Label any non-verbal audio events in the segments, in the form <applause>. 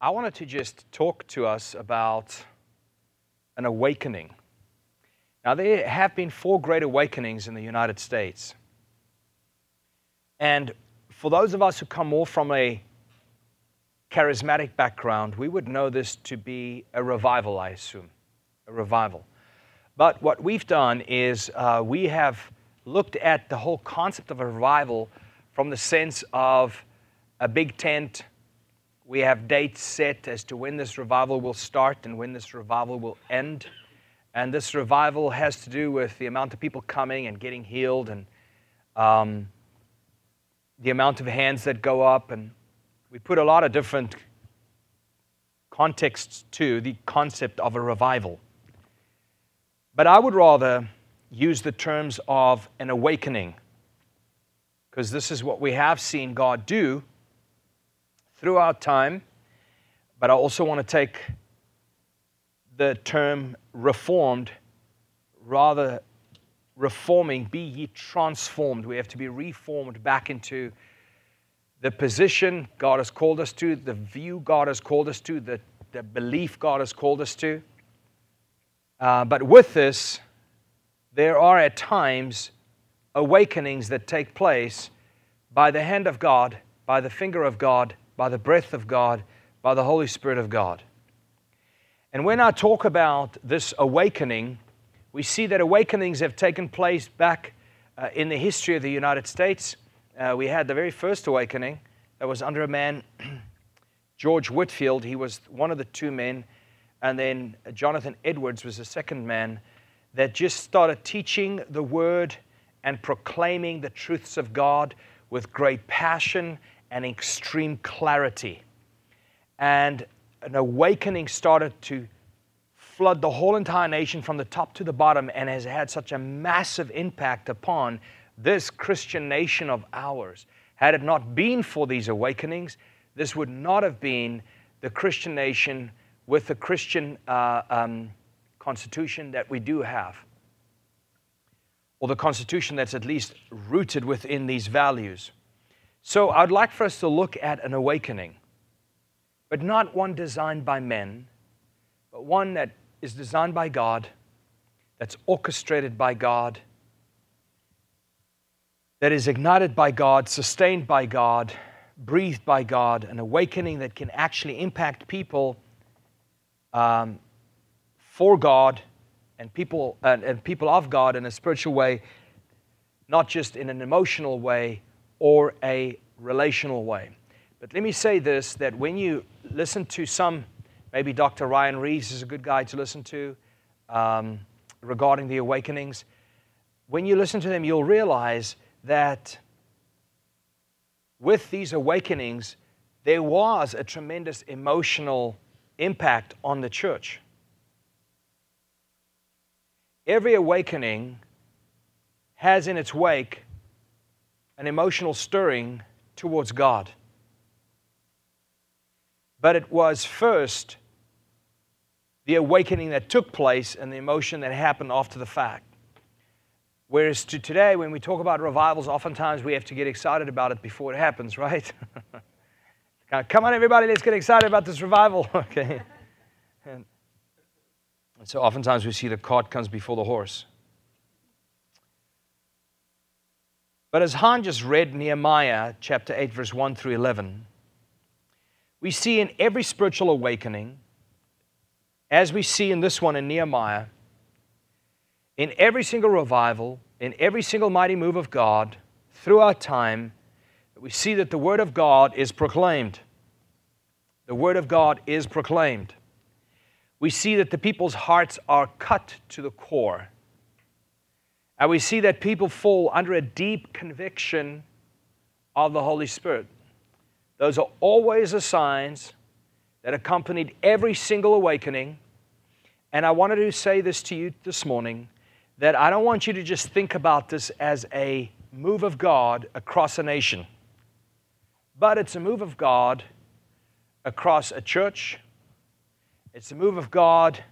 I wanted to just talk to us about an awakening. Now, there have been four great awakenings in the United States. And for those of us who come more from a charismatic background, we would know this to be a revival, I assume. A revival. But what we've done is uh, we have looked at the whole concept of a revival from the sense of a big tent. We have dates set as to when this revival will start and when this revival will end. And this revival has to do with the amount of people coming and getting healed and um, the amount of hands that go up. And we put a lot of different contexts to the concept of a revival. But I would rather use the terms of an awakening because this is what we have seen God do throughout time. But I also want to take the term reformed, rather reforming, be ye transformed. We have to be reformed back into the position God has called us to, the view God has called us to, the, the belief God has called us to. Uh, but with this, there are at times awakenings that take place by the hand of God, by the finger of God, by the breath of God, by the Holy Spirit of God. And when I talk about this awakening, we see that awakenings have taken place back uh, in the history of the United States. Uh, we had the very first awakening that was under a man, <clears throat> George Whitefield. He was one of the two men and then Jonathan Edwards was the second man that just started teaching the word and proclaiming the truths of God with great passion and extreme clarity. And an awakening started to flood the whole entire nation from the top to the bottom and has had such a massive impact upon this Christian nation of ours. Had it not been for these awakenings, this would not have been the Christian nation with the Christian uh, um, constitution that we do have, or the constitution that's at least rooted within these values. So I'd like for us to look at an awakening, but not one designed by men, but one that is designed by God, that's orchestrated by God, that is ignited by God, sustained by God, breathed by God, an awakening that can actually impact people um, for God and people, and, and people of God in a spiritual way, not just in an emotional way or a relational way. But let me say this that when you listen to some, maybe Dr. Ryan Reeves is a good guy to listen to um, regarding the awakenings. When you listen to them, you'll realize that with these awakenings, there was a tremendous emotional impact on the church. Every awakening has in its wake an emotional stirring towards God. But it was first the awakening that took place and the emotion that happened after the fact. Whereas to today, when we talk about revivals, oftentimes we have to get excited about it before it happens, right? <laughs> Come on, everybody, let's get excited about this revival. <laughs> okay. And, so oftentimes we see the cart comes before the horse. But as Han just read Nehemiah chapter 8, verse 1 through 11, we see in every spiritual awakening, as we see in this one in Nehemiah, in every single revival, in every single mighty move of God throughout time, we see that the Word of God is proclaimed. The Word of God is proclaimed. We see that the people's hearts are cut to the core. And we see that people fall under a deep conviction of the Holy Spirit. Those are always the signs that accompanied every single awakening. And I wanted to say this to you this morning that I don't want you to just think about this as a move of God across a nation but it's a move of God across a church, it's a move of God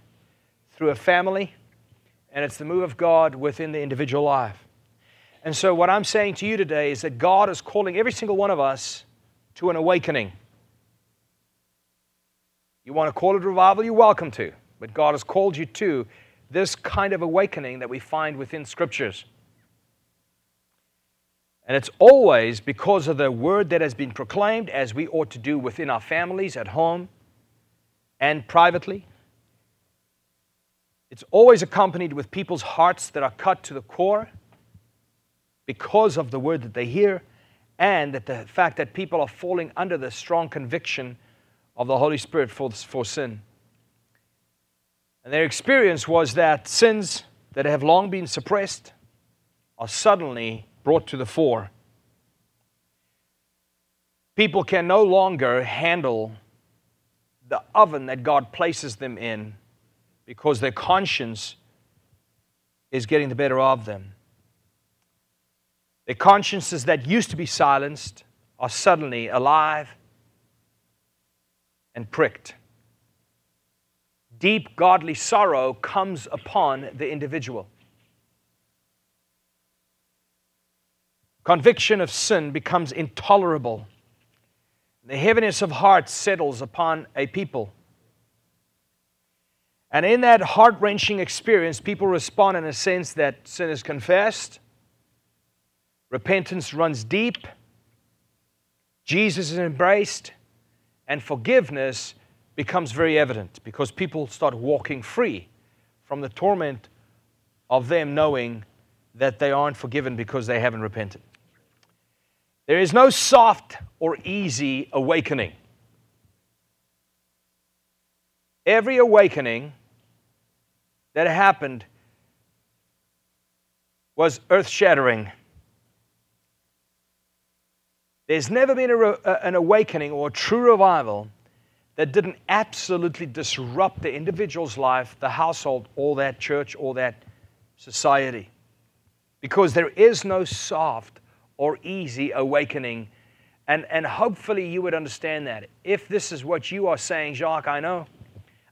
through a family, and it's the move of God within the individual life. And so, what I'm saying to you today is that God is calling every single one of us to an awakening. You want to call it revival, you're welcome to. But God has called you to this kind of awakening that we find within scriptures. And it's always because of the word that has been proclaimed, as we ought to do within our families, at home, and privately. It's always accompanied with people's hearts that are cut to the core because of the word that they hear, and that the fact that people are falling under the strong conviction of the Holy Spirit for, for sin. And their experience was that sins that have long been suppressed are suddenly brought to the fore. People can no longer handle the oven that God places them in because their conscience is getting the better of them. Their consciences that used to be silenced are suddenly alive and pricked deep godly sorrow comes upon the individual. Conviction of sin becomes intolerable. The heaviness of heart settles upon a people. And in that heart wrenching experience, people respond in a sense that sin is confessed, repentance runs deep, Jesus is embraced, and forgiveness becomes very evident because people start walking free from the torment of them knowing that they aren't forgiven because they haven't repented. There is no soft or easy awakening. Every awakening that happened was earth shattering. There's never been a, an awakening or a true revival that didn't absolutely disrupt the individual's life, the household, or that church, or that society. Because there is no soft or easy awakening. And, and hopefully you would understand that. If this is what you are saying, Jacques, I know.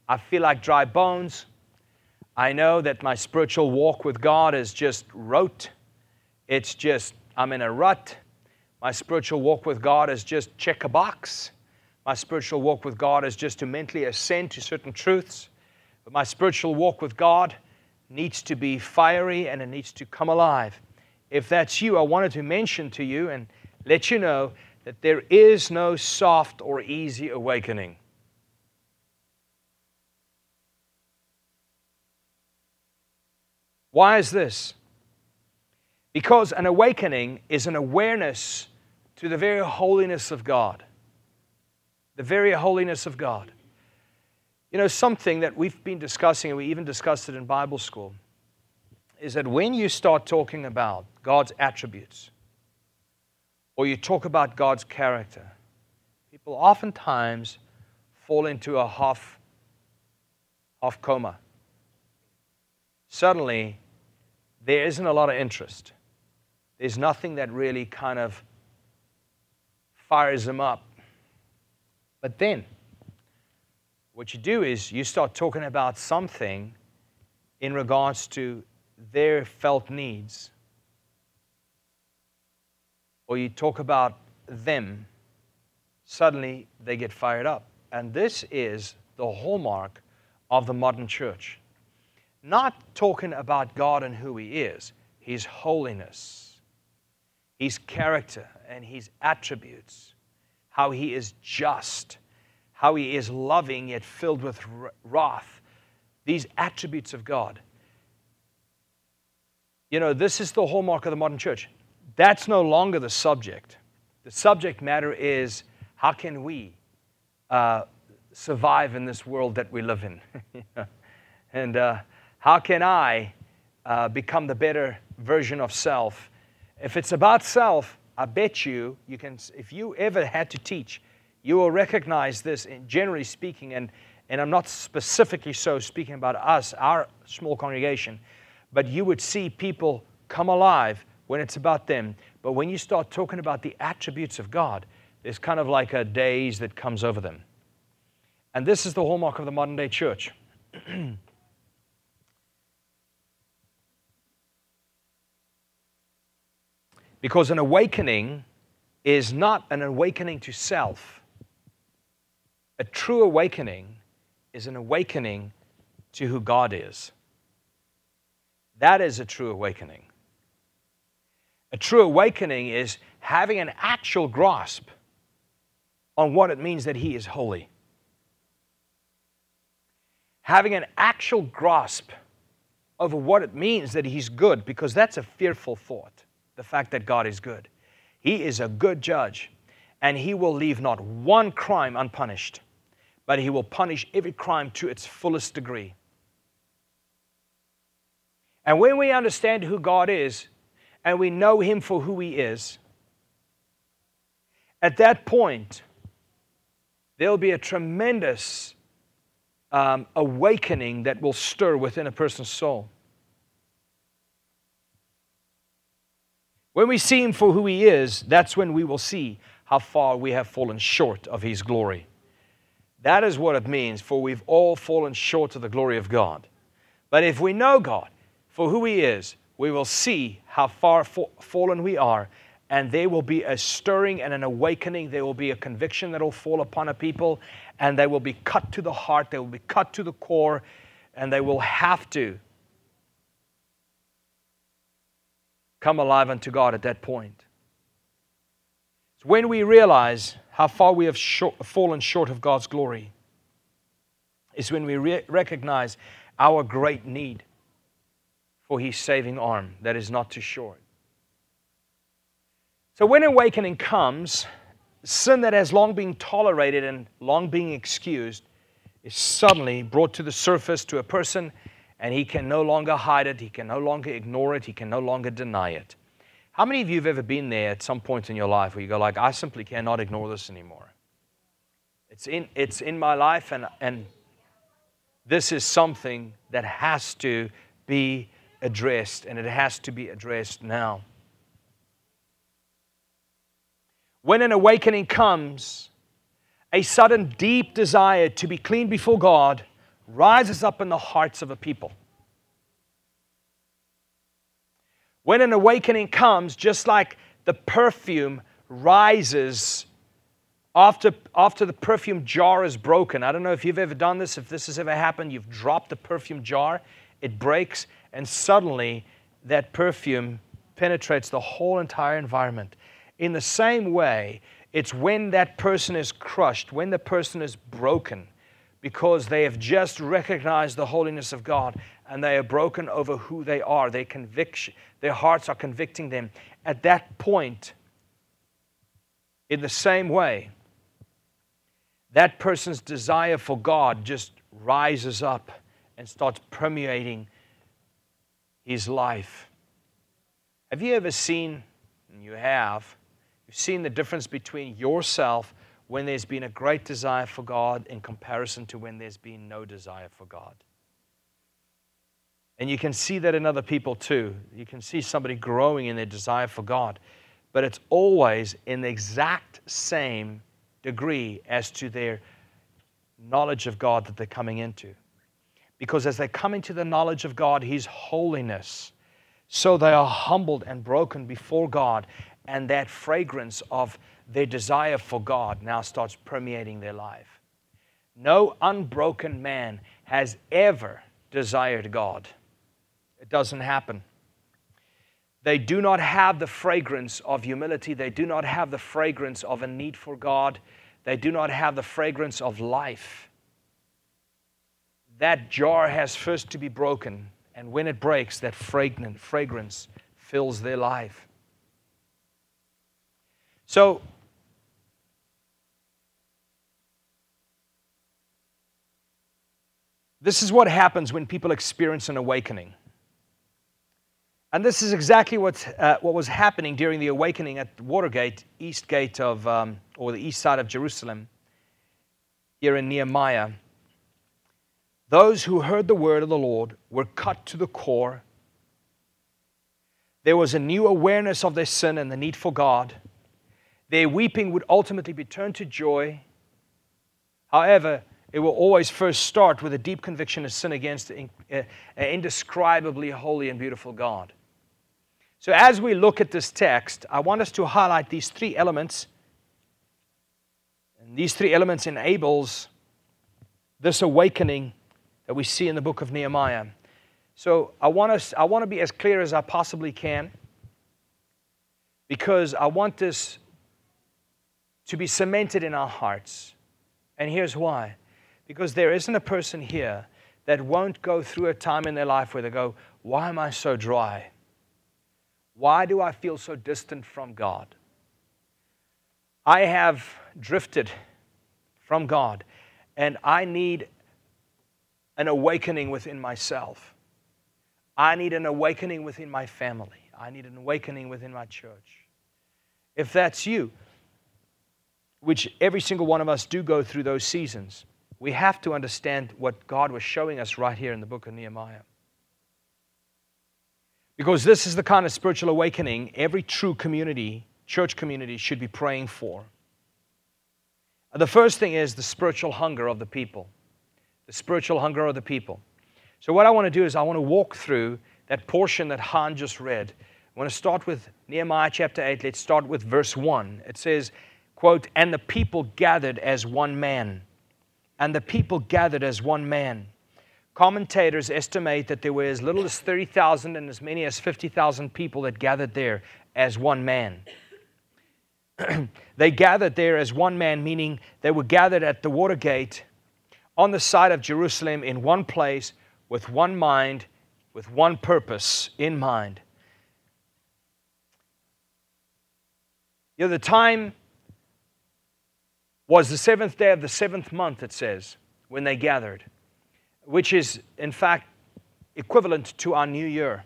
I feel like dry bones. I know that my spiritual walk with God is just rote. It's just, I'm in a rut. My spiritual walk with God is just check a box. My spiritual walk with God is just to mentally ascend to certain truths. But my spiritual walk with God needs to be fiery and it needs to come alive. If that's you, I wanted to mention to you and let you know that there is no soft or easy awakening. Why is this? Because an awakening is an awareness to the very holiness of God the very holiness of God. You know, something that we've been discussing, and we even discussed it in Bible school, is that when you start talking about God's attributes, or you talk about God's character, people oftentimes fall into a half, half coma. Suddenly, there isn't a lot of interest. There's nothing that really kind of fires them up but then, what you do is you start talking about something in regards to their felt needs, or you talk about them, suddenly they get fired up. And this is the hallmark of the modern church. Not talking about God and who He is, His holiness, His character, and His attributes how he is just, how he is loving yet filled with wrath. These attributes of God. You know, this is the hallmark of the modern church. That's no longer the subject. The subject matter is how can we uh, survive in this world that we live in? <laughs> and uh, how can I uh, become the better version of self? If it's about self, I bet you, you can, if you ever had to teach, you will recognize this, in, generally speaking, and, and I'm not specifically so speaking about us, our small congregation, but you would see people come alive when it's about them. But when you start talking about the attributes of God, there's kind of like a daze that comes over them. And this is the hallmark of the modern day church. <clears throat> Because an awakening is not an awakening to self. A true awakening is an awakening to who God is. That is a true awakening. A true awakening is having an actual grasp on what it means that He is holy. Having an actual grasp of what it means that He's good, because that's a fearful thought, the fact that God is good. He is a good judge, and He will leave not one crime unpunished, but He will punish every crime to its fullest degree. And when we understand who God is and we know Him for who He is, at that point, there'll be a tremendous um, awakening that will stir within a person's soul. When we see Him for who He is, that's when we will see how far we have fallen short of His glory. That is what it means, for we've all fallen short of the glory of God. But if we know God for who He is, we will see how far fallen we are, and there will be a stirring and an awakening. There will be a conviction that will fall upon a people, and they will be cut to the heart, they will be cut to the core, and they will have to come alive unto God at that point. It's when we realize how far we have short, fallen short of God's glory, is when we re- recognize our great need for his saving arm that is not too short. So when awakening comes, sin that has long been tolerated and long been excused is suddenly brought to the surface to a person and he can no longer hide it, he can no longer ignore it, he can no longer deny it. How many of you have ever been there at some point in your life where you go like, I simply cannot ignore this anymore? It's in, it's in my life and, and this is something that has to be addressed, and it has to be addressed now. When an awakening comes, a sudden deep desire to be clean before God rises up in the hearts of a people. When an awakening comes, just like the perfume rises after, after the perfume jar is broken. I don't know if you've ever done this, if this has ever happened. You've dropped the perfume jar, it breaks, and suddenly that perfume penetrates the whole entire environment. In the same way, it's when that person is crushed, when the person is broken, because they have just recognized the holiness of God and they are broken over who they are. Their conviction, their hearts are convicting them. At that point, in the same way, that person's desire for God just rises up and starts permeating his life. Have you ever seen, and you have, you've seen the difference between yourself when there's been a great desire for God in comparison to when there's been no desire for God? And you can see that in other people too. You can see somebody growing in their desire for God, but it's always in the exact same degree as to their knowledge of God that they're coming into. Because as they come into the knowledge of God, His holiness, so they are humbled and broken before God, and that fragrance of their desire for God now starts permeating their life. No unbroken man has ever desired God. It doesn't happen. They do not have the fragrance of humility. They do not have the fragrance of a need for God. They do not have the fragrance of life that jar has first to be broken. And when it breaks, that fragrant fragrance fills their life. So, this is what happens when people experience an awakening. And this is exactly what, uh, what was happening during the awakening at Watergate, east gate of, um, or the east side of Jerusalem, here in Nehemiah. Those who heard the word of the Lord were cut to the core. There was a new awareness of their sin and the need for God. Their weeping would ultimately be turned to joy. However, it will always first start with a deep conviction of sin against an indescribably holy and beautiful God. So, as we look at this text, I want us to highlight these three elements. And these three elements enables this awakening that we see in the book of Nehemiah. So I want, us, I want to be as clear as I possibly can because I want this to be cemented in our hearts. And here's why because there isn't a person here that won't go through a time in their life where they go, Why am I so dry? Why do I feel so distant from God? I have drifted from God, and I need an awakening within myself. I need an awakening within my family. I need an awakening within my church. If that's you, which every single one of us do go through those seasons, we have to understand what God was showing us right here in the book of Nehemiah. Because this is the kind of spiritual awakening every true community, church community, should be praying for. The first thing is the spiritual hunger of the people. The spiritual hunger of the people. So, what I want to do is, I want to walk through that portion that Han just read. I want to start with Nehemiah chapter 8. Let's start with verse 1. It says, quote, And the people gathered as one man. And the people gathered as one man. Commentators estimate that there were as little as 30,000 and as many as 50,000 people that gathered there as one man. <clears throat> they gathered there as one man, meaning they were gathered at the water gate on the side of Jerusalem in one place with one mind, with one purpose in mind. You know, the time was the seventh day of the seventh month, it says, when they gathered, which is, in fact, equivalent to our New Year.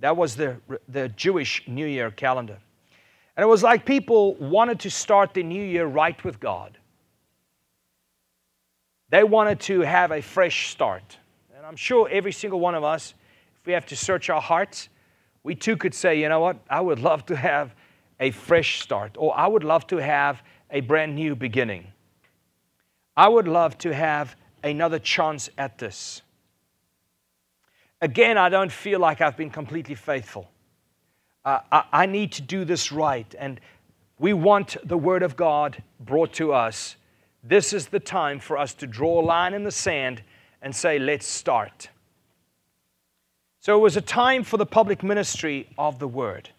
That was the, the Jewish New Year calendar. And it was like people wanted to start the new year right with God. They wanted to have a fresh start. And I'm sure every single one of us, if we have to search our hearts, we too could say, you know what, I would love to have a fresh start, or I would love to have a brand new beginning. I would love to have another chance at this. Again, I don't feel like I've been completely faithful. Uh, I, I need to do this right. And we want the Word of God brought to us. This is the time for us to draw a line in the sand and say, let's start. So it was a time for the public ministry of the Word.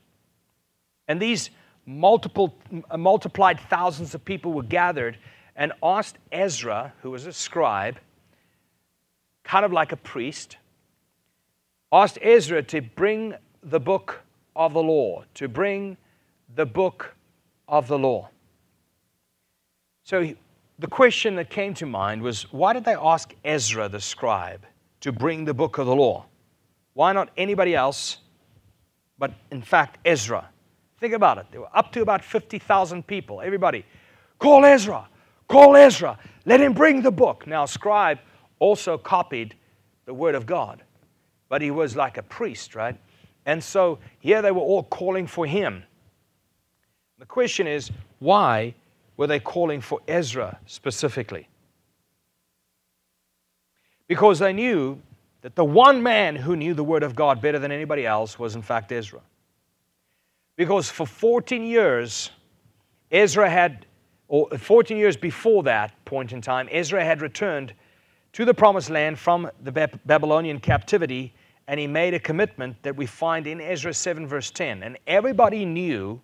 And these multiple, multiplied thousands of people were gathered and asked Ezra, who was a scribe, kind of like a priest, asked Ezra to bring the book of the law, to bring the book of the law. So the question that came to mind was why did they ask Ezra the scribe to bring the book of the law? Why not anybody else, but in fact Ezra? Think about it. There were up to about 50,000 people. Everybody, call Ezra, call Ezra, let him bring the book. Now, scribe also copied the word of God, but he was like a priest, right? And so here they were all calling for him. The question is, why were they calling for Ezra specifically? Because they knew that the one man who knew the Word of God better than anybody else was, in fact, Ezra. Because for 14 years, Ezra had, or 14 years before that point in time, Ezra had returned to the promised land from the Babylonian captivity, and he made a commitment that we find in Ezra 7, verse 10. And everybody knew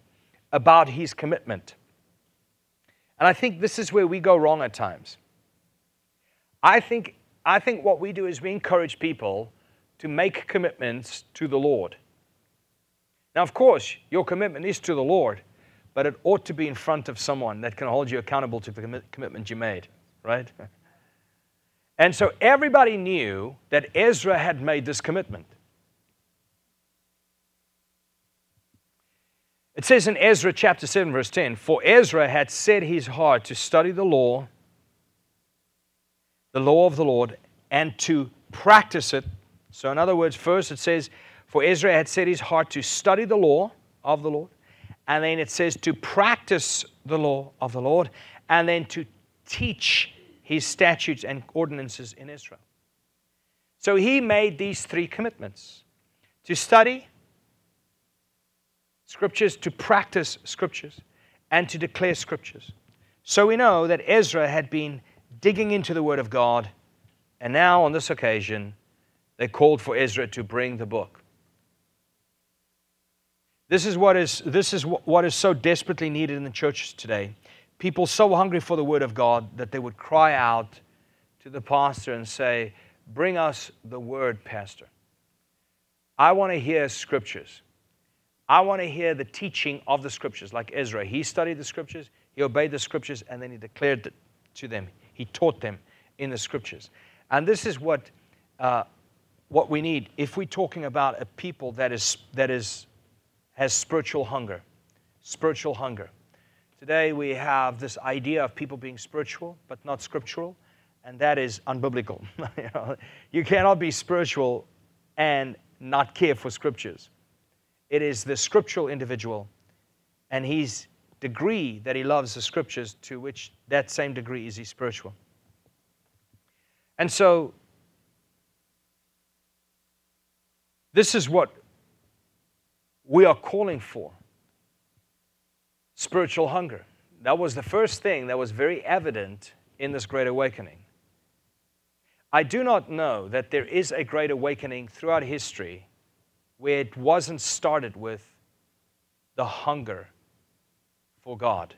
about his commitment. And I think this is where we go wrong at times. I think, I think what we do is we encourage people to make commitments to the Lord. Now, of course, your commitment is to the Lord, but it ought to be in front of someone that can hold you accountable to the commitment you made, right? <laughs> And so everybody knew that Ezra had made this commitment. It says in Ezra chapter 7, verse 10 For Ezra had set his heart to study the law, the law of the Lord, and to practice it. So, in other words, first it says for Ezra had set his heart to study the law of the Lord, and then it says to practice the law of the Lord, and then to teach his statutes and ordinances in Israel. So he made these three commitments to study scriptures, to practice scriptures, and to declare scriptures. So we know that Ezra had been digging into the Word of God And now, on this occasion, they called for Ezra to bring the book. This is what is, this is what is so desperately needed in the churches today. People so hungry for the Word of God that they would cry out to the pastor and say, Bring us the Word, Pastor. I want to hear scriptures. I want to hear the teaching of the scriptures, like Ezra. He studied the scriptures, he obeyed the scriptures, and then he declared it to them. He taught them in the scriptures. And this is what, uh, what we need if we're talking about a people that, is, that is, has spiritual hunger. Spiritual hunger. Today we have this idea of people being spiritual but not scriptural, and that is unbiblical. <laughs> you, know, you cannot be spiritual and not care for scriptures. It is the scriptural individual and his degree that he loves the scriptures to which that same degree is he spiritual. And so, this is what we are calling for spiritual hunger. That was the first thing that was very evident in this Great Awakening. I do not know that there is a Great Awakening throughout history where it wasn't started with the hunger for God.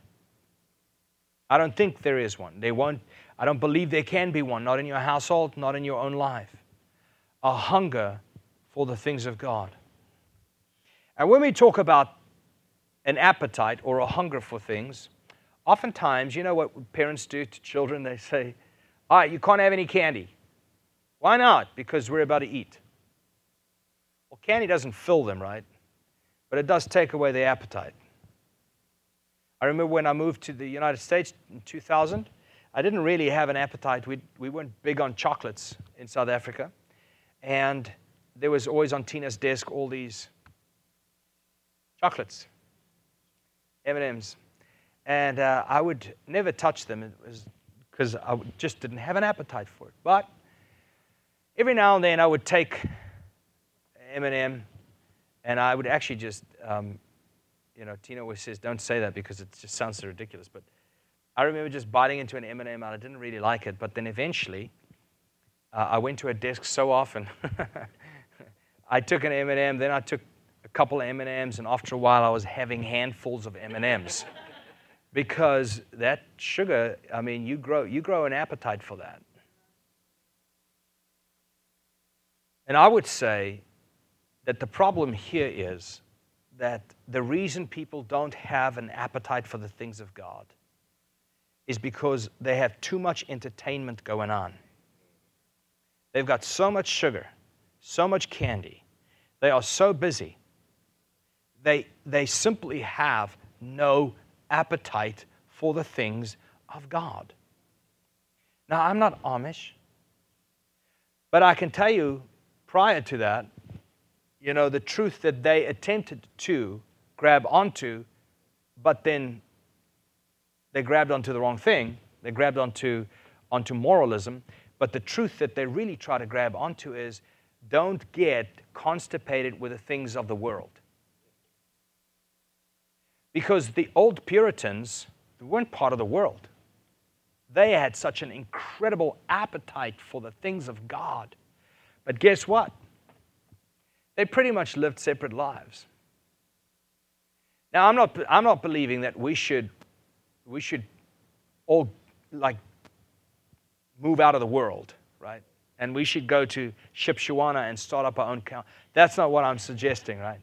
I don't think there is one. They won't, I don't believe there can be one, not in your household, not in your own life. A hunger for the things of God. And when we talk about an appetite or a hunger for things, oftentimes, you know what parents do to children? They say, All right, you can't have any candy. Why not? Because we're about to eat. Well, candy doesn't fill them, right? But it does take away the appetite. I remember when I moved to the United States in 2000, I didn't really have an appetite. We, we weren't big on chocolates in South Africa. And there was always on Tina's desk all these chocolates, M&Ms. And uh, I would never touch them because I just didn't have an appetite for it. But every now and then I would take M&M and I would actually just um, you know, Tina always says, don't say that because it just sounds so ridiculous. But I remember just biting into an M&M and I didn't really like it. But then eventually, uh, I went to a desk so often. <laughs> I took an M&M, then I took couple of M&Ms, and after a while, I was having handfuls of M&Ms. because that sugar, I mean, you grow, you grow an appetite for that. And I would say that the problem here is that the reason people don't have an appetite for the things of God is because they have too much entertainment going on. They've got so much sugar, so much candy, they are so busy, they, they simply have no appetite for the things of God. Now, I'm not Amish, but I can tell you prior to that, you know, the truth that they attempted to grab onto, but then they grabbed onto the wrong thing. They grabbed onto, onto moralism. But the truth that they really try to grab onto is don't get constipated with the things of the world. Because the old Puritans weren't part of the world. They had such an incredible appetite for the things of God. But guess what? They pretty much lived separate lives. Now, I'm not, I'm not believing that we should, we should all like move out of the world, right? And we should go to Shipshewana and start up our own count. That's not what I'm suggesting, right?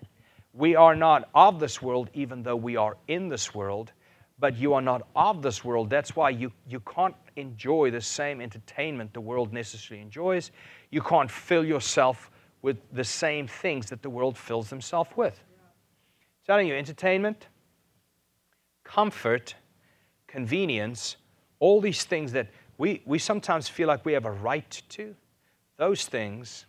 We are not of this world, even though we are in this world, but you are not of this world. That's why you, you can't enjoy the same entertainment the world necessarily enjoys. You can't fill yourself with the same things that the world fills themselves with. Telling you, entertainment, comfort, convenience, all these things that we, we sometimes feel like we have a right to, those things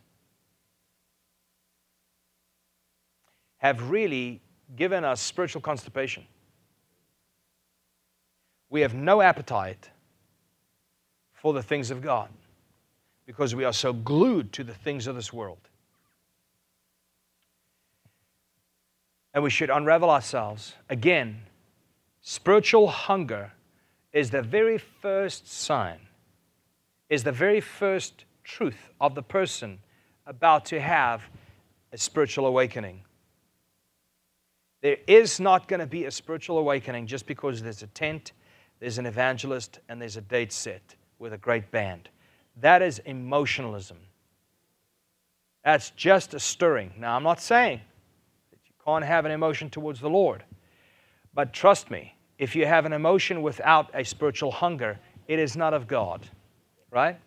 have really given us spiritual constipation. We have no appetite for the things of God because we are so glued to the things of this world. and we should unravel ourselves. Again, spiritual hunger is the very first sign, is the very first truth of the person about to have a spiritual awakening. There is not going to be a spiritual awakening just because there's a tent, there's an evangelist, and there's a date set with a great band. That is emotionalism. That's just a stirring. Now, I'm not saying that you can't have an emotion towards the Lord, but trust me, if you have an emotion without a spiritual hunger, it is not of God, right?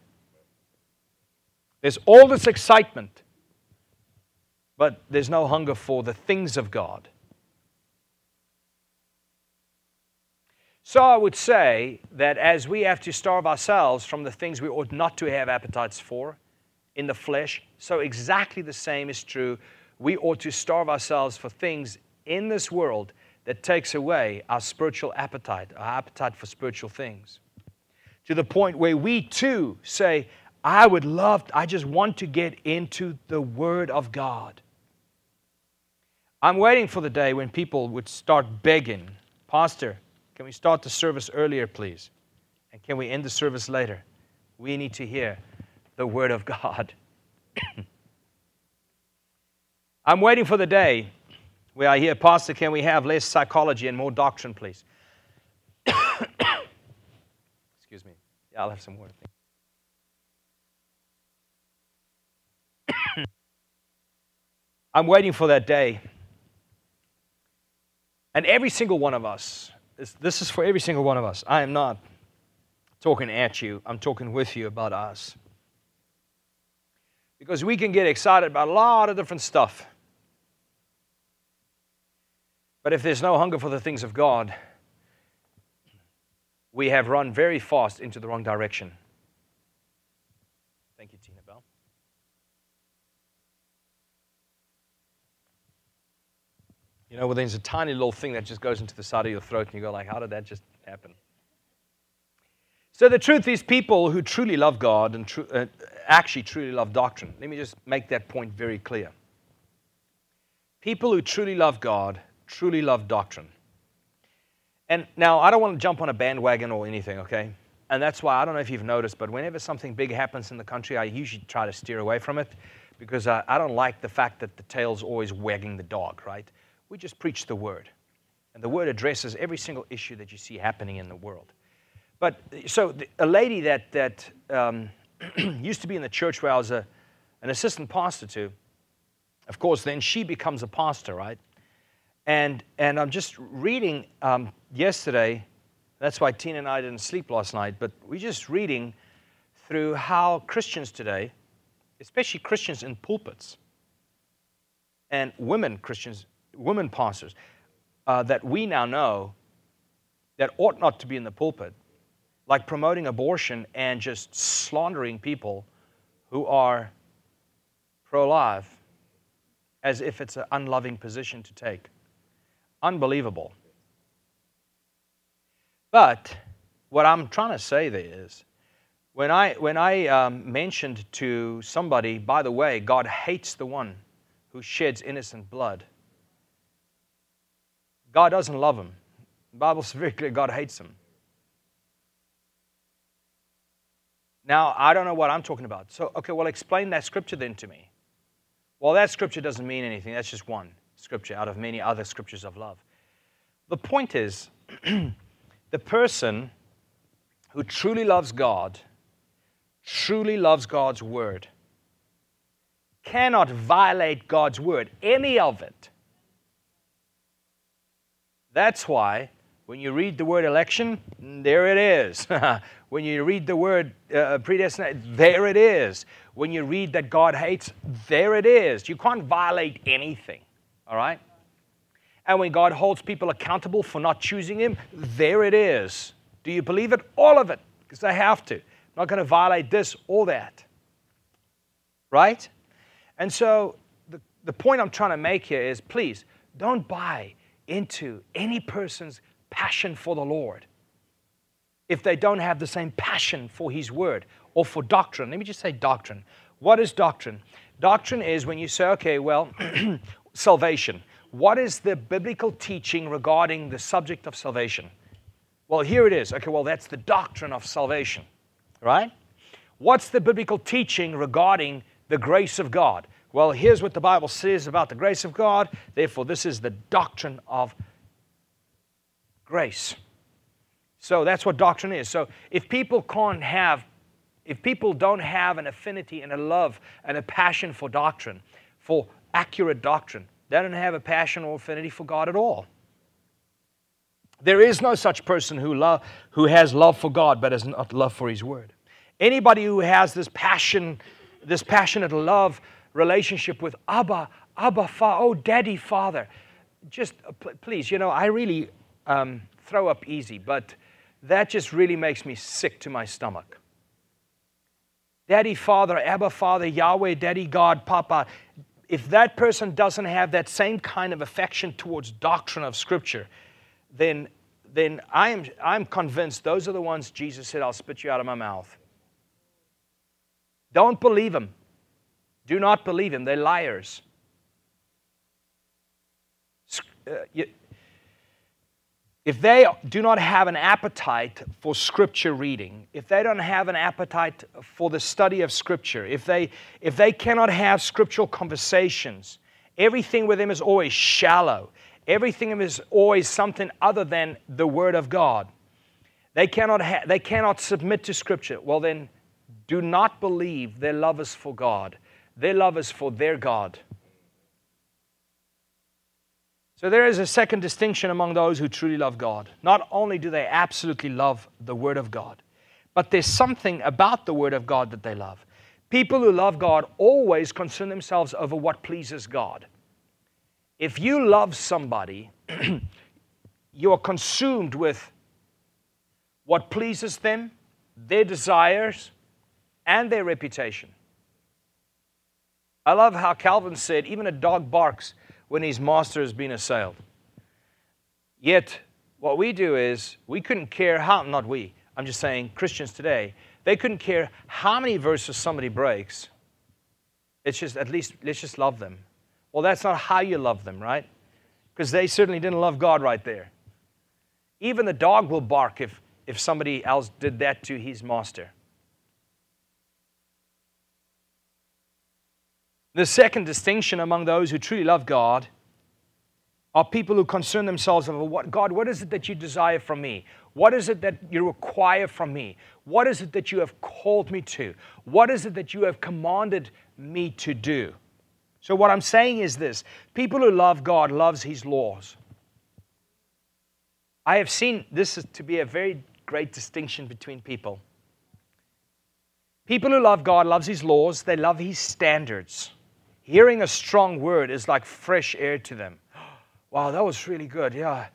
There's all this excitement, but there's no hunger for the things of God. So I would say that as we have to starve ourselves from the things we ought not to have appetites for in the flesh, so exactly the same is true. We ought to starve ourselves for things in this world that takes away our spiritual appetite, our appetite for spiritual things. To the point where we too say, I would love, I just want to get into the Word of God. I'm waiting for the day when people would start begging, Pastor, can we start the service earlier, please? And can we end the service later? We need to hear the Word of God. <coughs> I'm waiting for the day where I hear, Pastor, can we have less psychology and more doctrine, please? <coughs> Excuse me. Yeah, I'll have some more. <coughs> I'm waiting for that day. And every single one of us this, this is for every single one of us. I am not talking at you, I'm talking with you about us. Because we can get excited about a lot of different stuff. But if there's no hunger for the things of God, we have run very fast into the wrong direction. Thank you, Tina Bell. You know, well, there's a tiny little thing that just goes into the side of your throat, and you go like, "How did that just happen?" So the truth is, people who truly love God and tr- uh, actually truly love doctrine. Let me just make that point very clear. People who truly love God truly love doctrine. And now, I don't want to jump on a bandwagon or anything, okay? And that's why I don't know if you've noticed, but whenever something big happens in the country, I usually try to steer away from it because I, I don't like the fact that the tail's always wagging the dog, right? We just preach the word. And the word addresses every single issue that you see happening in the world. But so the, a lady that, that um, <clears throat> used to be in the church where I was a, an assistant pastor to, of course, then she becomes a pastor, right? And, and I'm just reading um, yesterday, that's why Tina and I didn't sleep last night, but we're just reading through how Christians today, especially Christians in pulpits, and women Christians women pastors uh, that we now know that ought not to be in the pulpit, like promoting abortion and just slandering people who are pro life as if it's an unloving position to take. Unbelievable. But what I'm trying to say there is when I, when I um, mentioned to somebody, by the way, God hates the one who sheds innocent blood. God doesn't love him. The Bible's very clear God hates him. Now, I don't know what I'm talking about. So, okay, well, explain that scripture then to me. Well, that scripture doesn't mean anything. That's just one scripture out of many other scriptures of love. The point is, <clears throat> the person who truly loves God, truly loves God's word, cannot violate God's word, any of it. That's why when you read the word election, there it is. <laughs> when you read the word uh, predestinate, there it is. When you read that God hates, there it is. You can't violate anything, all right? And when God holds people accountable for not choosing Him, there it is. Do you believe it? All of it, because they have to. I'm not going to violate this or that. Right? And so the, the point I'm trying to make here is please don't buy into any person's passion for the Lord if they don't have the same passion for His Word or for doctrine. Let me just say doctrine. What is doctrine? Doctrine is when you say, okay, well, <clears throat> salvation. What is the biblical teaching regarding the subject of salvation? Well, here it is. Okay, well, that's the doctrine of salvation, right? What's the biblical teaching regarding the grace of God? Well, here's what the Bible says about the grace of God. Therefore, this is the doctrine of grace. So that's what doctrine is. So if people can't have, if people don't have an affinity and a love and a passion for doctrine, for accurate doctrine, they don't have a passion or affinity for God at all. There is no such person who, love, who has love for God but has not love for His Word. Anybody who has this passion, this passionate love relationship with Abba, Abba, Father, oh, Daddy, Father, just uh, please, you know, I really um, throw up easy, but that just really makes me sick to my stomach. Daddy, Father, Abba, Father, Yahweh, Daddy, God, Papa. If that person doesn't have that same kind of affection towards doctrine of Scripture, then, then I am, I'm convinced those are the ones Jesus said, I'll spit you out of my mouth. Don't believe them. Do not believe him. They're liars. Uh, if they do not have an appetite for scripture reading, if they don't have an appetite for the study of scripture, if they, if they cannot have scriptural conversations, everything with them is always shallow, everything is always something other than the word of God. They cannot, ha- they cannot submit to scripture. Well, then, do not believe their love is for God. Their love is for their God. So there is a second distinction among those who truly love God. Not only do they absolutely love the Word of God, but there's something about the Word of God that they love. People who love God always concern themselves over what pleases God. If you love somebody, <clears throat> you are consumed with what pleases them, their desires, and their reputation. I love how Calvin said, even a dog barks when his master has been assailed. Yet, what we do is, we couldn't care how, not we, I'm just saying Christians today, they couldn't care how many verses somebody breaks. It's just, at least, let's just love them. Well, that's not how you love them, right? Because they certainly didn't love God right there. Even the dog will bark if, if somebody else did that to his master. The second distinction among those who truly love God are people who concern themselves over what God, what is it that you desire from me? What is it that you require from me? What is it that you have called me to? What is it that you have commanded me to do? So what I'm saying is this, people who love God loves his laws. I have seen this to be a very great distinction between people. People who love God loves his laws, they love his standards. Hearing a strong word is like fresh air to them. <gasps> Wow, that was really good. Yeah.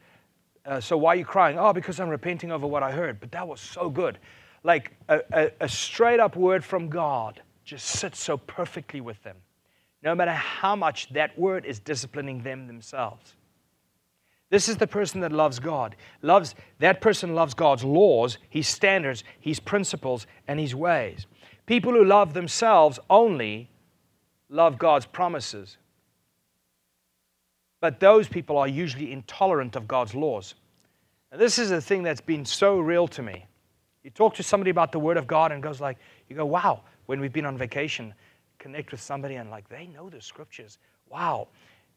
Uh, so why are you crying? Oh, because I'm repenting over what I heard. But that was so good. Like a, a, a straight up word from God just sits so perfectly with them, no matter how much that word is disciplining them themselves. This is the person that loves God. Loves that person loves God's laws, his standards, his principles, and his ways. People who love themselves only love God's promises. But those people are usually intolerant of God's laws. And this is a thing that's been so real to me. You talk to somebody about the Word of God and goes like, you go, wow, when we've been on vacation, connect with somebody and like, they know the scriptures. Wow,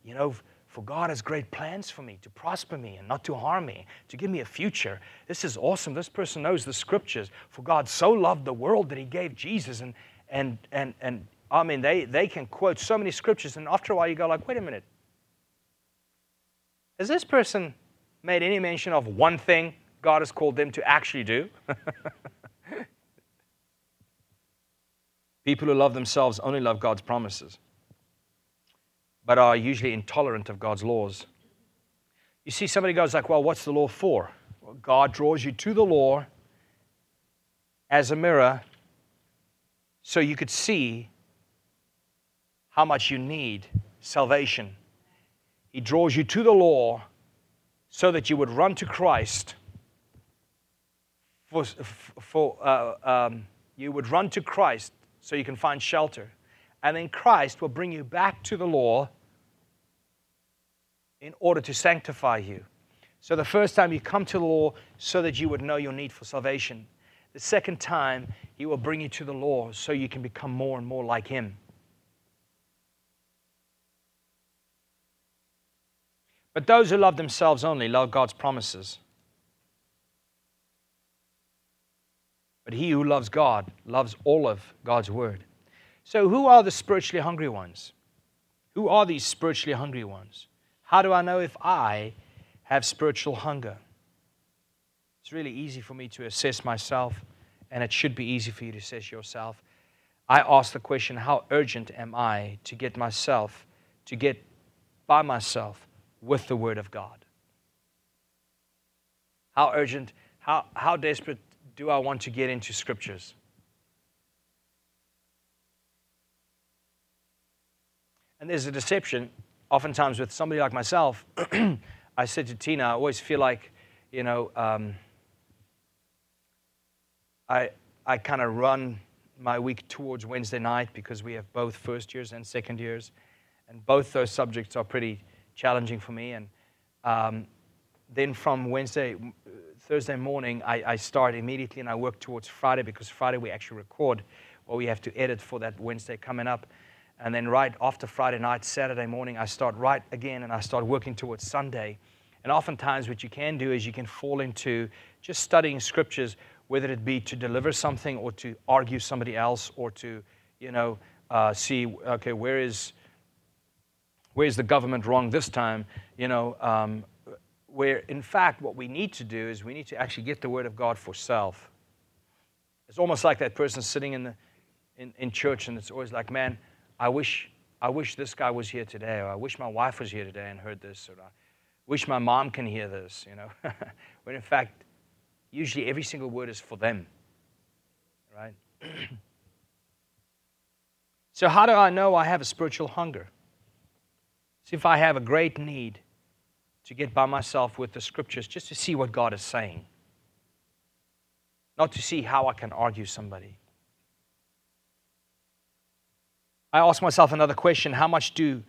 you know, for God has great plans for me to prosper me and not to harm me, to give me a future. This is awesome. This person knows the scriptures. For God so loved the world that he gave Jesus and and and and I mean, they, they can quote so many scriptures, and after a while you go like, wait a minute. Has this person made any mention of one thing God has called them to actually do? <laughs> People who love themselves only love God's promises, but are usually intolerant of God's laws. You see, somebody goes like, well, what's the law for? Well, God draws you to the law as a mirror so you could see how much you need salvation. He draws you to the law so that you would run to Christ. For, for uh, um, you would run to Christ so you can find shelter. And then Christ will bring you back to the law in order to sanctify you. So the first time you come to the law so that you would know your need for salvation. the second time, He will bring you to the law so you can become more and more like Him. But those who love themselves only love God's promises. But he who loves God loves all of God's word. So, who are the spiritually hungry ones? Who are these spiritually hungry ones? How do I know if I have spiritual hunger? It's really easy for me to assess myself, and it should be easy for you to assess yourself. I ask the question how urgent am I to get myself, to get by myself with the Word of God? How urgent, how, how desperate do I want to get into Scriptures? And there's a deception, oftentimes with somebody like myself. <clears throat> I said to Tina, I always feel like, you know, um, I, I kind of run my week towards Wednesday night because we have both first years and second years. And both those subjects are pretty challenging for me. And um, then from Wednesday, Thursday morning, I, I start immediately and I work towards Friday because Friday we actually record or we have to edit for that Wednesday coming up. And then right after Friday night, Saturday morning, I start right again and I start working towards Sunday. And oftentimes, what you can do is you can fall into just studying scriptures, whether it be to deliver something or to argue somebody else or to, you know, uh, see, okay, where is where's the government wrong this time? You know, um, where in fact what we need to do is we need to actually get the word of God for self. It's almost like that person sitting in, the, in, in church and it's always like, man, I wish, I wish this guy was here today, or I wish my wife was here today and heard this, or I wish my mom can hear this, you know. <laughs> when in fact, usually every single word is for them, right? <clears throat> so, how do I know I have a spiritual hunger? See if I have a great need to get by myself with the scriptures just to see what God is saying, not to see how I can argue somebody. I ask myself another question how much do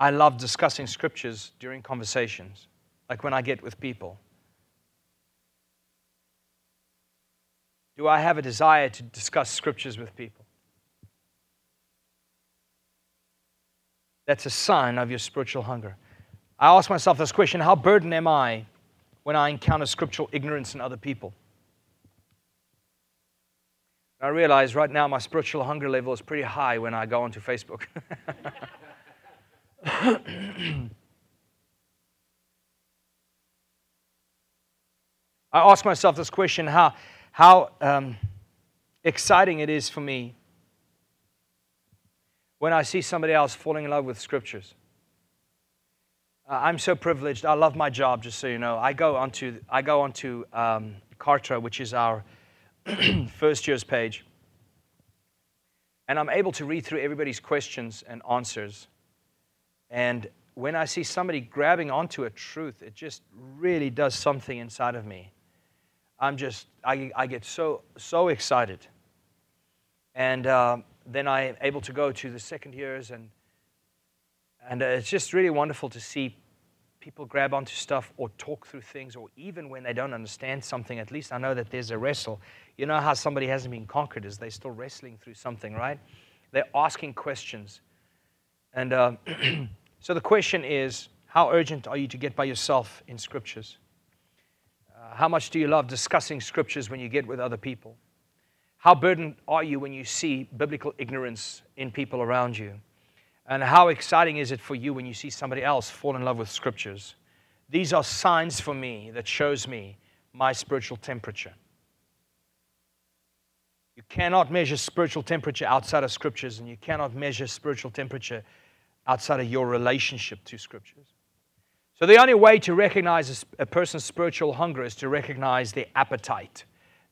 I love discussing scriptures during conversations, like when I get with people? Do I have a desire to discuss scriptures with people? That's a sign of your spiritual hunger. I ask myself this question How burdened am I when I encounter scriptural ignorance in other people? I realize right now my spiritual hunger level is pretty high when I go onto Facebook. <laughs> I ask myself this question how, how um, exciting it is for me when I see somebody else falling in love with scriptures. Uh, I'm so privileged. I love my job, just so you know. I go onto, I go onto um, Kartra, which is our <clears throat> first year's page, and I'm able to read through everybody's questions and answers. And when I see somebody grabbing onto a truth, it just really does something inside of me. I'm just, I, I get so, so excited. And uh, then I'm able to go to the second years, and, and uh, it's just really wonderful to see people grab onto stuff or talk through things, or even when they don't understand something, at least I know that there's a wrestle. You know how somebody hasn't been conquered is they're still wrestling through something, right? They're asking questions. And uh, <clears throat> so the question is how urgent are you to get by yourself in scriptures? Uh, how much do you love discussing scriptures when you get with other people? How burdened are you when you see biblical ignorance in people around you? And how exciting is it for you when you see somebody else fall in love with scriptures? These are signs for me that shows me my spiritual temperature. You cannot measure spiritual temperature outside of scriptures, and you cannot measure spiritual temperature outside of your relationship to scriptures. So, the only way to recognize a person's spiritual hunger is to recognize their appetite,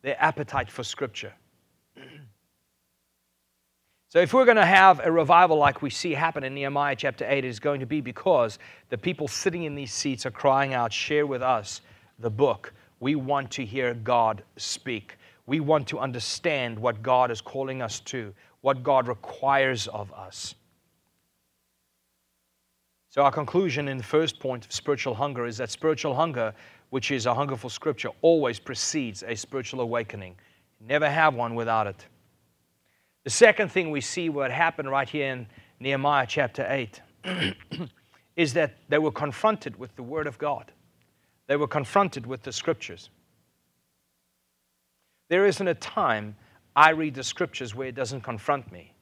their appetite for scripture. <clears throat> So, if we're going to have a revival like we see happen in Nehemiah chapter 8, it is going to be because the people sitting in these seats are crying out, Share with us the book. We want to hear God speak. We want to understand what God is calling us to, what God requires of us. So, our conclusion in the first point of spiritual hunger is that spiritual hunger, which is a hunger for Scripture, always precedes a spiritual awakening Never have one without it. The second thing we see what happened right here in Nehemiah chapter 8 <clears throat> is that they were confronted with the Word of God. They were confronted with the Scriptures. There isn't a time I read the Scriptures where it doesn't confront me.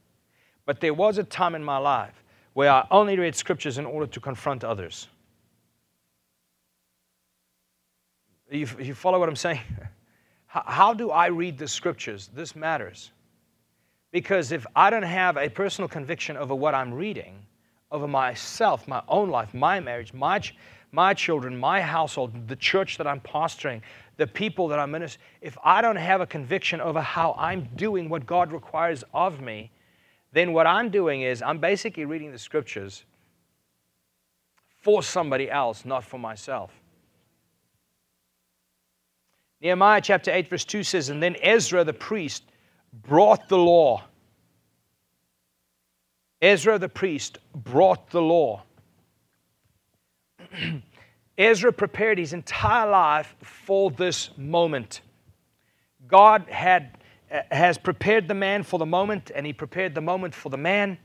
But there was a time in my life where I only read Scriptures in order to confront others. You, you follow what I'm saying? <laughs> How do I read the Scriptures? This matters. Because if I don't have a personal conviction over what I'm reading, over myself, my own life, my marriage, my, my children, my household, the church that I'm pastoring, the people that I'm ministering, if I don't have a conviction over how I'm doing what God requires of me, then what I'm doing is I'm basically reading the scriptures for somebody else, not for myself. Nehemiah chapter 8, verse 2 says, And then Ezra the priest brought the law. Ezra the priest brought the law. <clears throat> Ezra prepared his entire life for this moment. God had, uh, has prepared the man for the moment, and he prepared the moment for the man.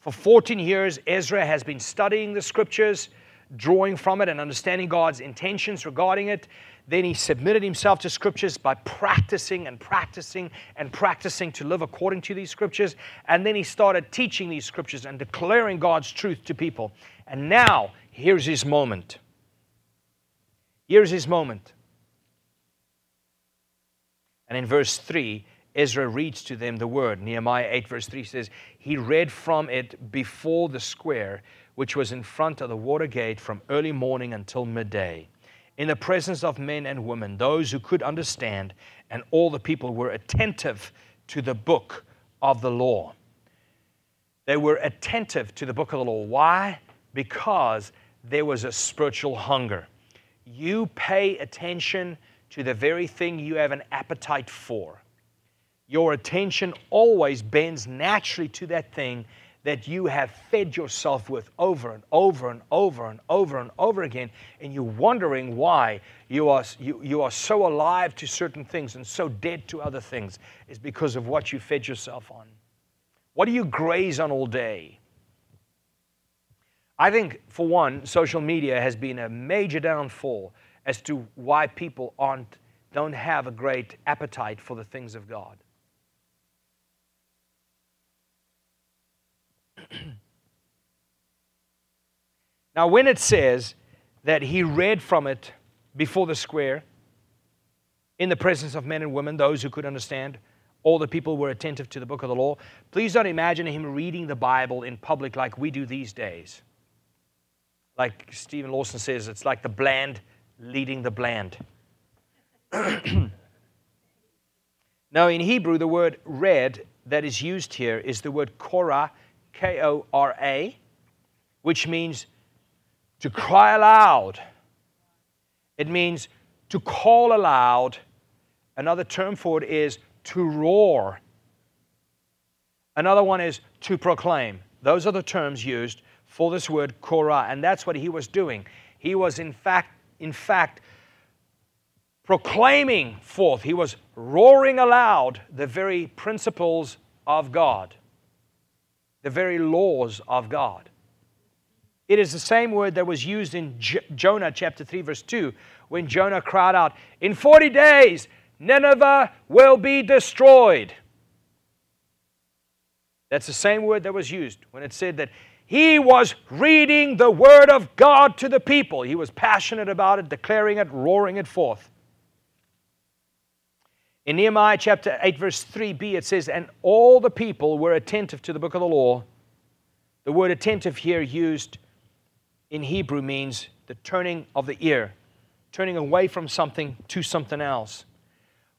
For 14 years, Ezra has been studying the scriptures, drawing from it, and understanding God's intentions regarding it. Then he submitted himself to scriptures by practicing and practicing and practicing to live according to these scriptures. And then he started teaching these scriptures and declaring God's truth to people. And now, here's his moment. Here's his moment. And in verse 3, Ezra reads to them the word. Nehemiah 8, verse 3 says, He read from it before the square, which was in front of the water gate from early morning until midday in the presence of men and women, those who could understand, and all the people were attentive to the book of the law. They were attentive to the book of the law. Why? Because there was a spiritual hunger. You pay attention to the very thing you have an appetite for. Your attention always bends naturally to that thing that you have fed yourself with over and over and over and over and over again, and you're wondering why you are, you, you are so alive to certain things and so dead to other things, is because of what you fed yourself on. What do you graze on all day? I think, for one, social media has been a major downfall as to why people aren't, don't have a great appetite for the things of God. <clears throat> now, when it says that he read from it before the square, in the presence of men and women, those who could understand, all the people were attentive to the book of the law. Please don't imagine him reading the Bible in public like we do these days. Like Steven Lawson says, it's like the bland leading the bland. <clears throat> now, in Hebrew, the word read that is used here is the word korah, K O R A, which means to cry aloud. It means to call aloud. Another term for it is to roar. Another one is to proclaim. Those are the terms used for this word korah, and that's what he was doing. He was in fact, in fact, proclaiming forth. He was roaring aloud the very principles of God the very laws of God. It is the same word that was used in J- Jonah chapter 3, verse 2, when Jonah cried out, In 40 days, Nineveh will be destroyed. That's the same word that was used when it said that he was reading the word of God to the people. He was passionate about it, declaring it, roaring it forth. In Nehemiah chapter 8, verse 3b, it says, And all the people were attentive to the book of the law. The word attentive here used in Hebrew means the turning of the ear, turning away from something to something else.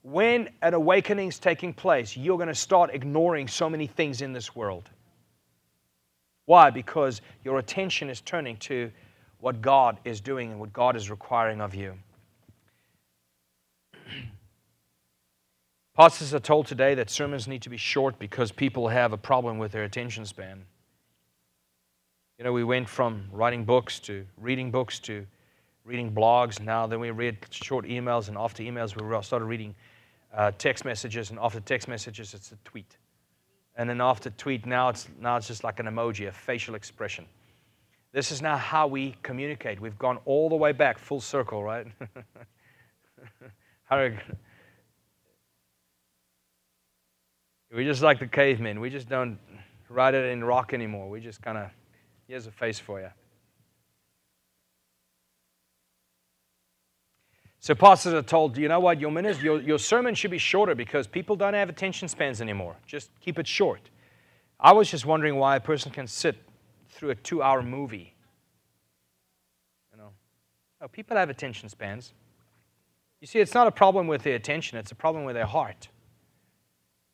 When an awakening is taking place, you're going to start ignoring so many things in this world. Why? Because your attention is turning to what God is doing and what God is requiring of you. Pastors are told today that sermons need to be short because people have a problem with their attention span. You know, we went from writing books to reading books to reading blogs. Now, then we read short emails, and after emails, we started reading uh, text messages, and after text messages, it's a tweet. And then after tweet, now it's, now it's just like an emoji, a facial expression. This is now how we communicate. We've gone all the way back, full circle, right? <laughs> we just like the cavemen. We just don't write it in rock anymore. We just kind of, here's a face for you. So pastors are told, you know what, your, minister, your, your sermon should be shorter because people don't have attention spans anymore. Just keep it short. I was just wondering why a person can sit through a two-hour movie. You know, oh, people have attention spans. You see, it's not a problem with their attention; it's a problem with their heart.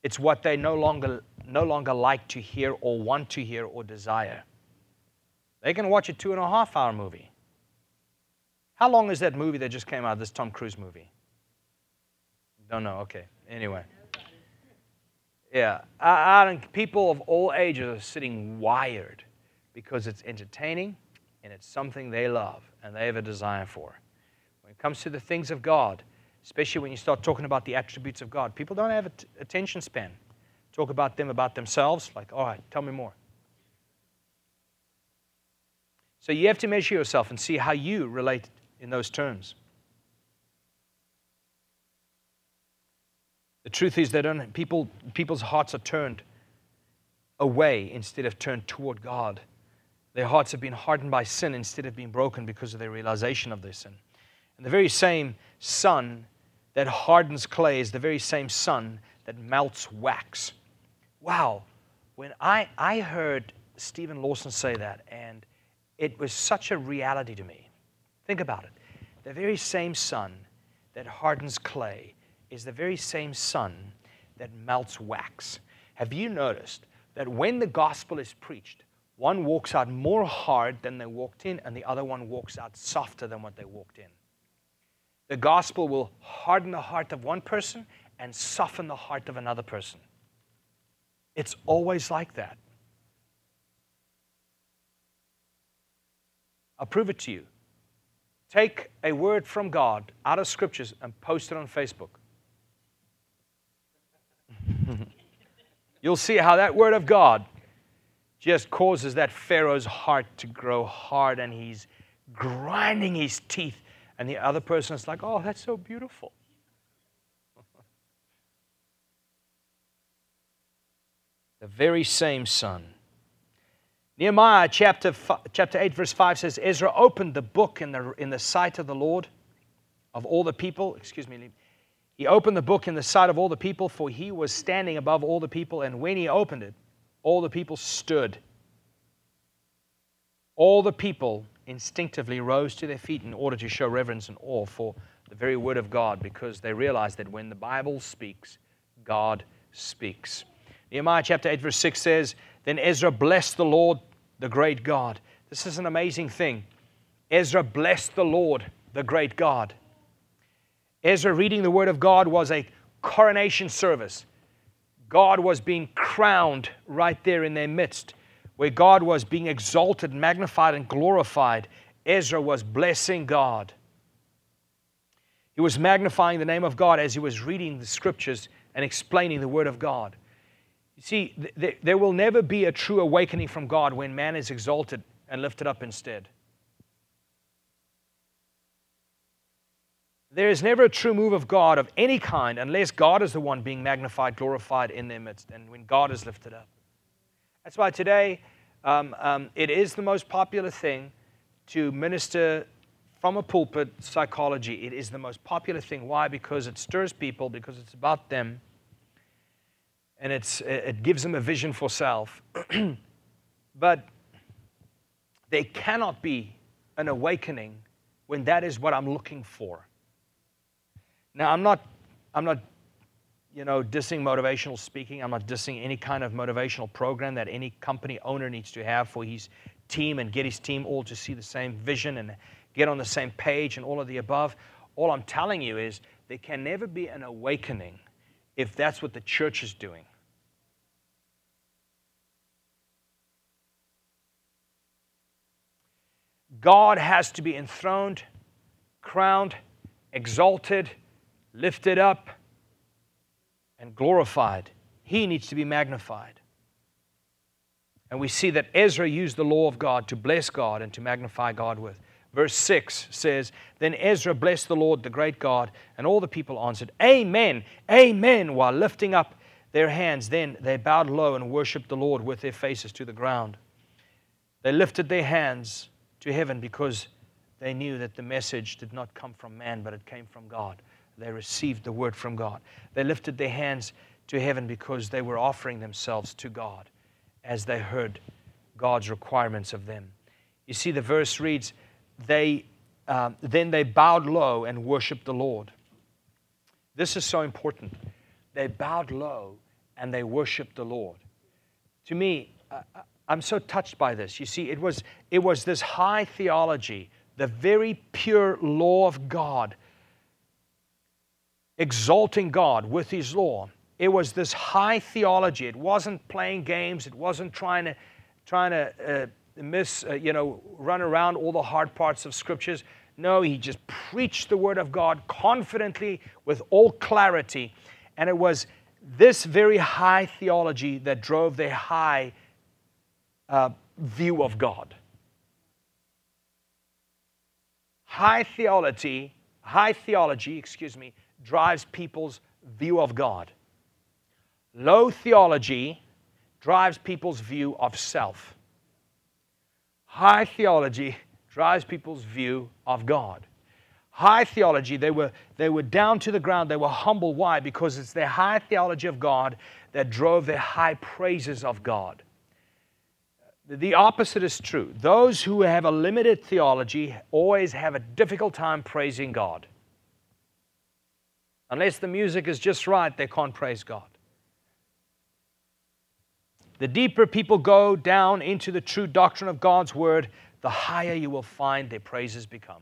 It's what they no longer no longer like to hear or want to hear or desire. They can watch a two and a half hour movie. How long is that movie that just came out, this Tom Cruise movie? Don't know. Okay. Anyway. Yeah. I, I people of all ages are sitting wired because it's entertaining and it's something they love and they have a desire for. When it comes to the things of God, especially when you start talking about the attributes of God, people don't have an attention span. Talk about them, about themselves, like, all right, tell me more. So you have to measure yourself and see how you relate in those terms. The truth is that people, people's hearts are turned away instead of turned toward God. Their hearts have been hardened by sin instead of being broken because of their realization of their sin. And the very same sun that hardens clay is the very same sun that melts wax. Wow. When I, I heard Steven Lawson say that, and it was such a reality to me. Think about it. The very same sun that hardens clay is the very same sun that melts wax. Have you noticed that when the gospel is preached, one walks out more hard than they walked in, and the other one walks out softer than what they walked in? The gospel will harden the heart of one person and soften the heart of another person. It's always like that. I'll prove it to you take a word from God out of scriptures and post it on Facebook. <laughs> You'll see how that word of God just causes that Pharaoh's heart to grow hard and he's grinding his teeth. And the other person is like, oh, that's so beautiful. <laughs> the very same sun Nehemiah chapter, chapter 8, verse 5 says, Ezra opened the book in the, in the sight of the Lord of all the people. Excuse me. He opened the book in the sight of all the people, for he was standing above all the people. And when he opened it, all the people stood. All the people instinctively rose to their feet in order to show reverence and awe for the very word of God because they realized that when the Bible speaks, God speaks. Nehemiah chapter 8, verse 6 says, Then Ezra blessed the Lord the great God. This is an amazing thing. Ezra blessed the Lord, the great God. Ezra reading the Word of God was a coronation service. God was being crowned right there in their midst, where God was being exalted, magnified, and glorified. Ezra was blessing God. He was magnifying the name of God as he was reading the scriptures and explaining the Word of God. You see, th- there will never be a true awakening from God when man is exalted and lifted up instead. There is never a true move of God of any kind unless God is the one being magnified, glorified in their midst, and when God is lifted up. That's why today um, um, it is the most popular thing to minister from a pulpit psychology. It is the most popular thing. Why? Because it stirs people, because it's about them and it's, it gives them a vision for self. <clears throat> but there cannot be an awakening when that is what I'm looking for. Now, I'm not, I'm not, you know, dissing motivational speaking. I'm not dissing any kind of motivational program that any company owner needs to have for his team and get his team all to see the same vision and get on the same page and all of the above. All I'm telling you is there can never be an awakening if that's what the church is doing. God has to be enthroned, crowned, exalted, lifted up, and glorified. He needs to be magnified. And we see that Ezra used the law of God to bless God and to magnify God with. Verse 6 says, Then Ezra blessed the Lord, the great God, and all the people answered, Amen, Amen, while lifting up their hands. Then they bowed low and worshiped the Lord with their faces to the ground. They lifted their hands to heaven because they knew that the message did not come from man, but it came from God. They received the word from God. They lifted their hands to heaven because they were offering themselves to God as they heard God's requirements of them. You see, the verse reads, they, um, Then they bowed low and worshiped the Lord. This is so important. They bowed low and they worshiped the Lord. To me, uh, I'm so touched by this. You see, it was, it was this high theology, the very pure law of God, exalting God with His law. It was this high theology. It wasn't playing games. It wasn't trying to, trying to uh, miss, uh, you know, run around all the hard parts of scriptures. No, he just preached the word of God confidently with all clarity. And it was this very high theology that drove their high uh, view of God. High theology, high theology, excuse me, drives people's view of God. Low theology drives people's view of self. High theology drives people's view of God. High theology, they were, they were down to the ground, they were humble. Why? Because it's their high theology of God that drove their high praises of God. The opposite is true. Those who have a limited theology always have a difficult time praising God. Unless the music is just right, they can't praise God. The deeper people go down into the true doctrine of God's word, the higher you will find their praises become.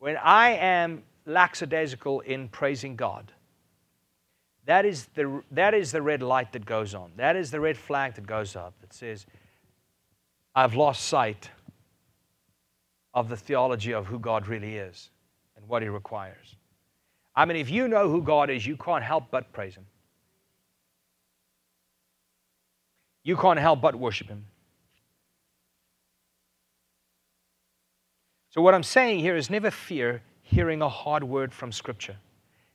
When I am lackadaisical in praising God, that is, the, that is the red light that goes on. That is the red flag that goes up that says, I've lost sight of the theology of who God really is and what He requires. I mean, if you know who God is, you can't help but praise Him. you can't help but worship Him. So, what I'm saying here is never fear hearing a hard word from Scripture.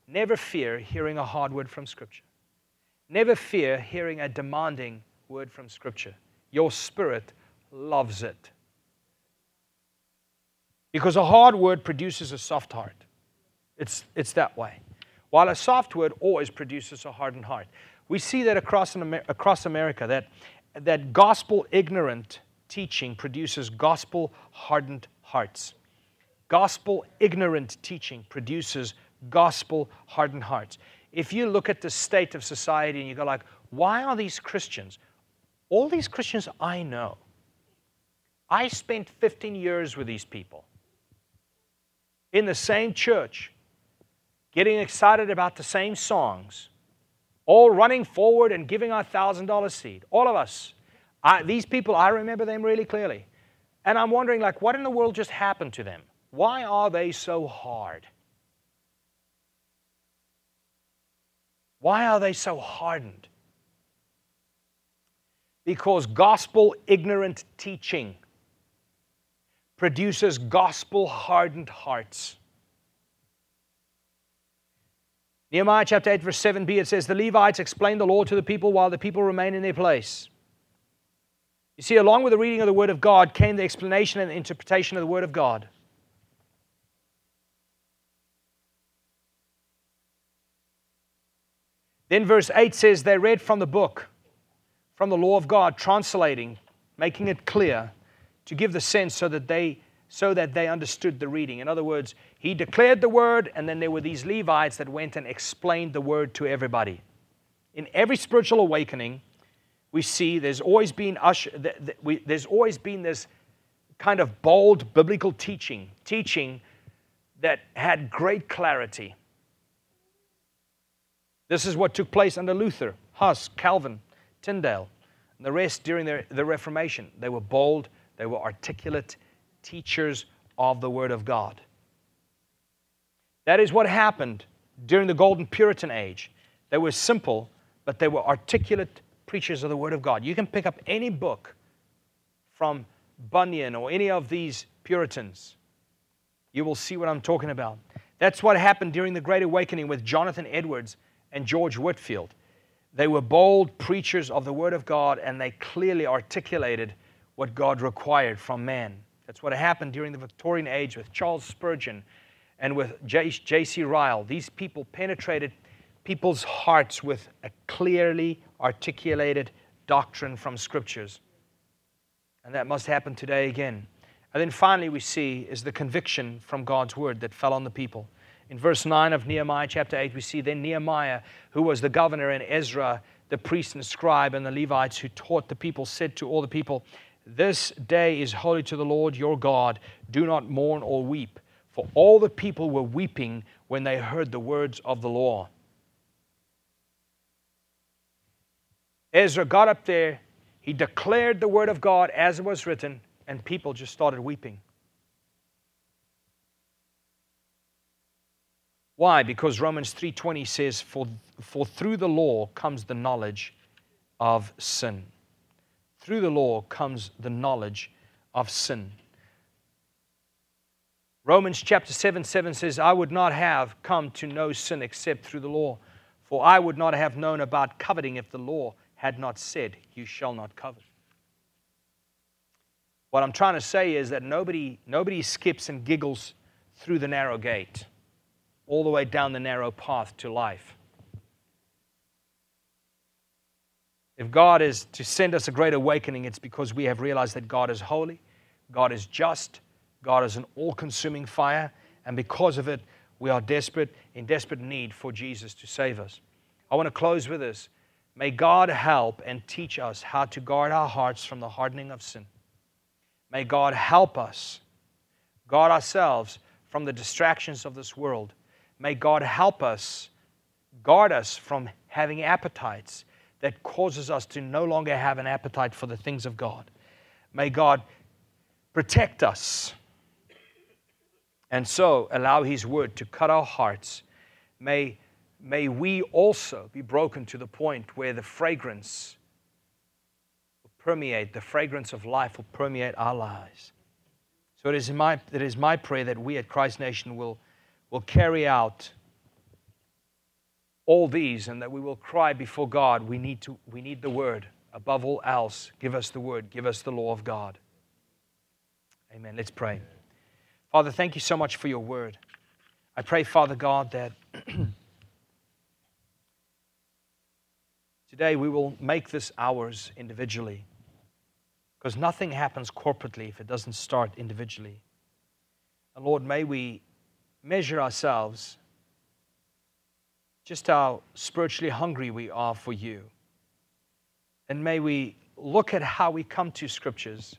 Never fear hearing a hard word from Scripture. Never fear hearing a demanding word from Scripture. Your spirit loves it. Because a hard word produces a soft heart. It's, it's that way. While a soft word always produces a hardened heart. We see that across, Amer- across America, that, that gospel ignorant teaching produces gospel hardened hearts. Gospel ignorant teaching produces gospel hardened hearts. If you look at the state of society and you go like, why are these Christians? All these Christians I know. I spent 15 years with these people in the same church, getting excited about the same songs, all running forward and giving our $1,000 seed. All of us. I, these people, I remember them really clearly. And I'm wondering, like, what in the world just happened to them? Why are they so hard? Why are they so hardened? Because gospel ignorant teaching produces gospel hardened hearts. Nehemiah chapter 8, verse 7b, it says, The Levites explain the law to the people while the people remain in their place. You see, along with the reading of the Word of God came the explanation and the interpretation of the Word of God. Then verse 8 says, They read from the book, from the law of God, translating, making it clear to give the sense so that they so that they understood the reading. In other words, he declared the word, and then there were these Levites that went and explained the word to everybody. In every spiritual awakening, we see there's always been usher, there's always been this kind of bold biblical teaching, teaching that had great clarity. This is what took place under Luther, Huss, Calvin, Tyndale, and the rest during the, the Reformation. They were bold, they were articulate, teachers of the Word of God. That is what happened during the Golden Puritan Age. They were simple, but they were articulate preachers of the Word of God. You can pick up any book from Bunyan or any of these Puritans. You will see what I'm talking about. That's what happened during the Great Awakening with Jonathan Edwards and George Whitefield. They were bold preachers of the Word of God and they clearly articulated what God required from man. That's what happened during the Victorian age with Charles Spurgeon and with J.C. Ryle. These people penetrated people's hearts with a clearly articulated doctrine from scriptures. And that must happen today again. And then finally, we see is the conviction from God's word that fell on the people. In verse 9 of Nehemiah chapter 8, we see then Nehemiah, who was the governor, and Ezra, the priest and scribe, and the Levites who taught the people, said to all the people, This day is holy to the Lord your God. Do not mourn or weep. For all the people were weeping when they heard the words of the law. Ezra got up there, he declared the word of God as it was written, and people just started weeping. Why? Because Romans 3:20 says for for through the law comes the knowledge of sin. Through the law comes the knowledge of sin. Romans chapter 7 7 says, I would not have come to know sin except through the law, for I would not have known about coveting if the law had not said, You shall not covet. What I'm trying to say is that nobody, nobody skips and giggles through the narrow gate, all the way down the narrow path to life. If God is to send us a great awakening, it's because we have realized that God is holy, God is just, God is an all consuming fire, and because of it, we are desperate, in desperate need for Jesus to save us. I want to close with this. May God help and teach us how to guard our hearts from the hardening of sin. May God help us guard ourselves from the distractions of this world. May God help us guard us from having appetites that causes us to no longer have an appetite for the things of God. May God protect us and so allow His word to cut our hearts. May may we also be broken to the point where the fragrance will permeate, the fragrance of life will permeate our lives. So it is my, it is my prayer that we at Christ Nation will, will carry out all these and that we will cry before God. We need, to, we need the word. Above all else, give us the word, give us the law of God. Amen. Let's pray. Father, thank you so much for your word. I pray, Father God, that. <clears throat> Today, we will make this ours individually because nothing happens corporately if it doesn't start individually. And Lord, may we measure ourselves just how spiritually hungry we are for you. And may we look at how we come to scriptures.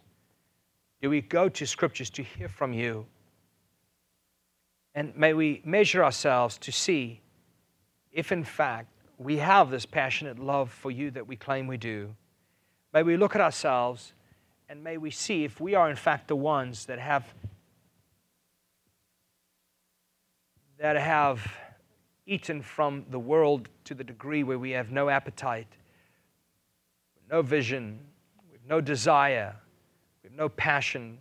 Do we go to scriptures to hear from you? And may we measure ourselves to see if, in fact, we have this passionate love for you that we claim we do, may we look at ourselves and may we see if we are in fact the ones that have that have eaten from the world to the degree where we have no appetite, no vision, we have no desire, we have no passion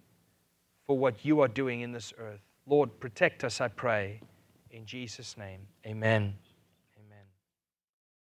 for what you are doing in this earth. Lord, protect us, I pray. In Jesus' name, amen.